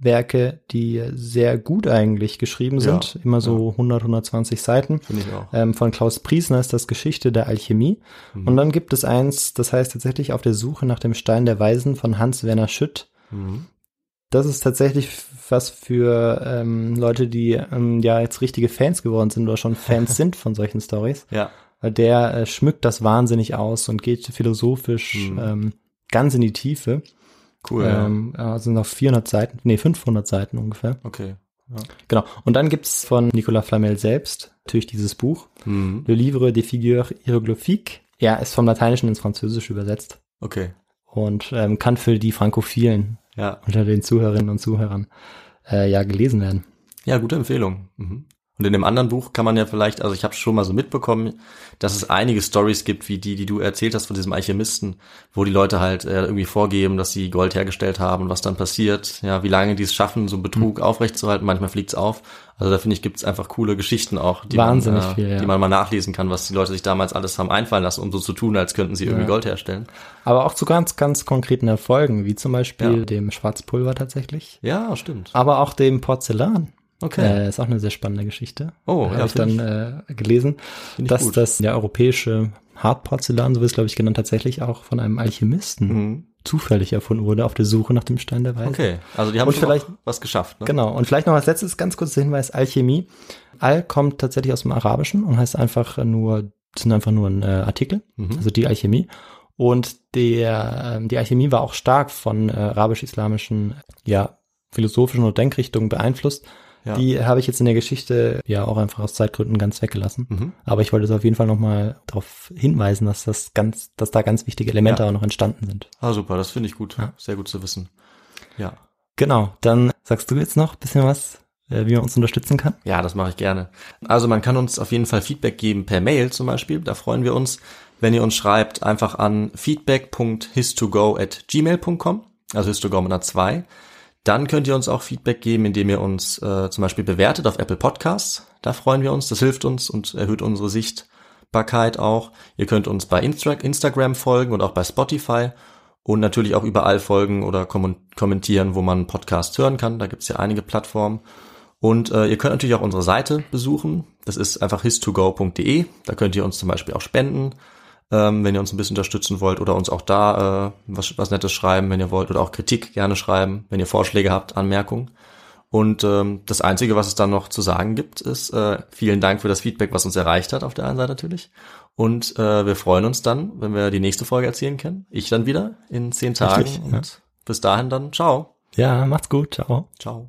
Überblickswerke, die sehr gut eigentlich geschrieben Ja, sind. Immer so 100, 120 Seiten. Finde ich auch. Ähm, von Klaus Priesner ist das Geschichte der Alchemie. Mhm. Und dann gibt es eins, das heißt tatsächlich auf der Suche nach dem Stein der Weisen von Hans-Werner Schütt. Mhm. Das ist tatsächlich was für ähm, Leute, die ähm, ja jetzt richtige Fans geworden sind oder schon Fans [laughs] sind von solchen Stories. Ja. Weil der äh, schmückt das wahnsinnig aus und geht philosophisch Mhm. ähm, ganz in die Tiefe. Cool. ja. Ähm, ja, sind noch 400 Seiten, nee, 500 Seiten ungefähr. Okay. Genau. Und dann gibt's von Nicolas Flamel selbst natürlich dieses Buch, Mhm. Le Livre des Figures Hieroglyphiques. Er ist vom Lateinischen ins Französische übersetzt Okay. und ähm, kann für die Frankophilen Ja. unter den Zuhörerinnen und Zuhörern äh, ja gelesen werden. Ja, gute Empfehlung. Mhm. Und in dem anderen Buch kann man ja vielleicht, also ich habe schon mal so mitbekommen, dass es einige Stories gibt, wie die, die du erzählt hast von diesem Alchemisten, wo die Leute halt äh, irgendwie vorgeben, dass sie Gold hergestellt haben was dann passiert, ja, wie lange die es schaffen, so einen Betrug Hm. aufrechtzuerhalten, manchmal fliegt's auf. Also da finde ich, gibt's einfach coole Geschichten auch, die Wahnsinnig man, äh, viel, ja. die man mal nachlesen kann, was die Leute sich damals alles haben einfallen lassen, um so zu tun, als könnten sie irgendwie Ja. Gold herstellen. Aber auch zu ganz, ganz konkreten Erfolgen, wie zum Beispiel Ja. dem Schwarzpulver tatsächlich. Ja, stimmt. Aber auch dem Porzellan. Okay. Äh, ist auch eine sehr spannende Geschichte. Oh, Habe ja, ich dann äh, gelesen, ich dass gut. das ja, europäische Hartporzellan, so wird es glaube ich genannt, tatsächlich auch von einem Alchemisten Mhm. zufällig erfunden wurde auf der Suche nach dem Stein der Weisen. Okay, also die haben Und vielleicht- was geschafft. Ne? Genau. Und vielleicht noch als letztes ganz kurzer Hinweis, Alchemie. Al kommt tatsächlich aus dem Arabischen und heißt einfach nur, sind einfach nur ein äh, Artikel, Mhm. also die Alchemie. Und der, ähm, die Alchemie war auch stark von äh, arabisch-islamischen, ja, philosophischen oder Denkrichtungen beeinflusst. Ja. Die habe ich jetzt in der Geschichte ja auch einfach aus Zeitgründen ganz weggelassen. Mhm. Aber ich wollte so auf jeden Fall nochmal darauf hinweisen, dass das ganz, dass da ganz wichtige Elemente Ja. auch noch entstanden sind. Ah, super, das finde ich gut. Ja. Sehr gut zu wissen. Ja. Genau, dann sagst du jetzt noch ein bisschen was, äh, wie man uns unterstützen kann? Ja, das mache ich gerne. Also man kann uns auf jeden Fall Feedback geben per Mail zum Beispiel. Da freuen wir uns, wenn ihr uns schreibt, einfach an feedback.histogo at gmail.com, also histogo mit einer 2. Dann könnt ihr uns auch Feedback geben, indem ihr uns äh, zum Beispiel bewertet auf Apple Podcasts. Da freuen wir uns, das hilft uns und erhöht unsere Sichtbarkeit auch. Ihr könnt uns bei Instra Instagram folgen und auch bei Spotify und natürlich auch überall folgen oder kommen- kommentieren, wo man Podcasts hören kann. Da gibt's ja einige Plattformen. Und äh, ihr könnt natürlich auch unsere Seite besuchen. Das ist einfach histogo.de. Da könnt ihr uns zum Beispiel auch spenden, ähm, wenn ihr uns ein bisschen unterstützen wollt oder uns auch da äh, was, was Nettes schreiben, wenn ihr wollt oder auch Kritik gerne schreiben, wenn ihr Vorschläge habt, Anmerkungen. Und ähm, das Einzige, was es dann noch zu sagen gibt, ist äh, vielen Dank für das Feedback, was uns erreicht hat auf der einen Seite natürlich. Und äh, wir freuen uns dann, wenn wir die nächste Folge erzählen können. Ich dann wieder in zehn Tagen. Richtig, und ja. bis dahin dann, ciao. Ja, macht's gut. Ciao. Ciao.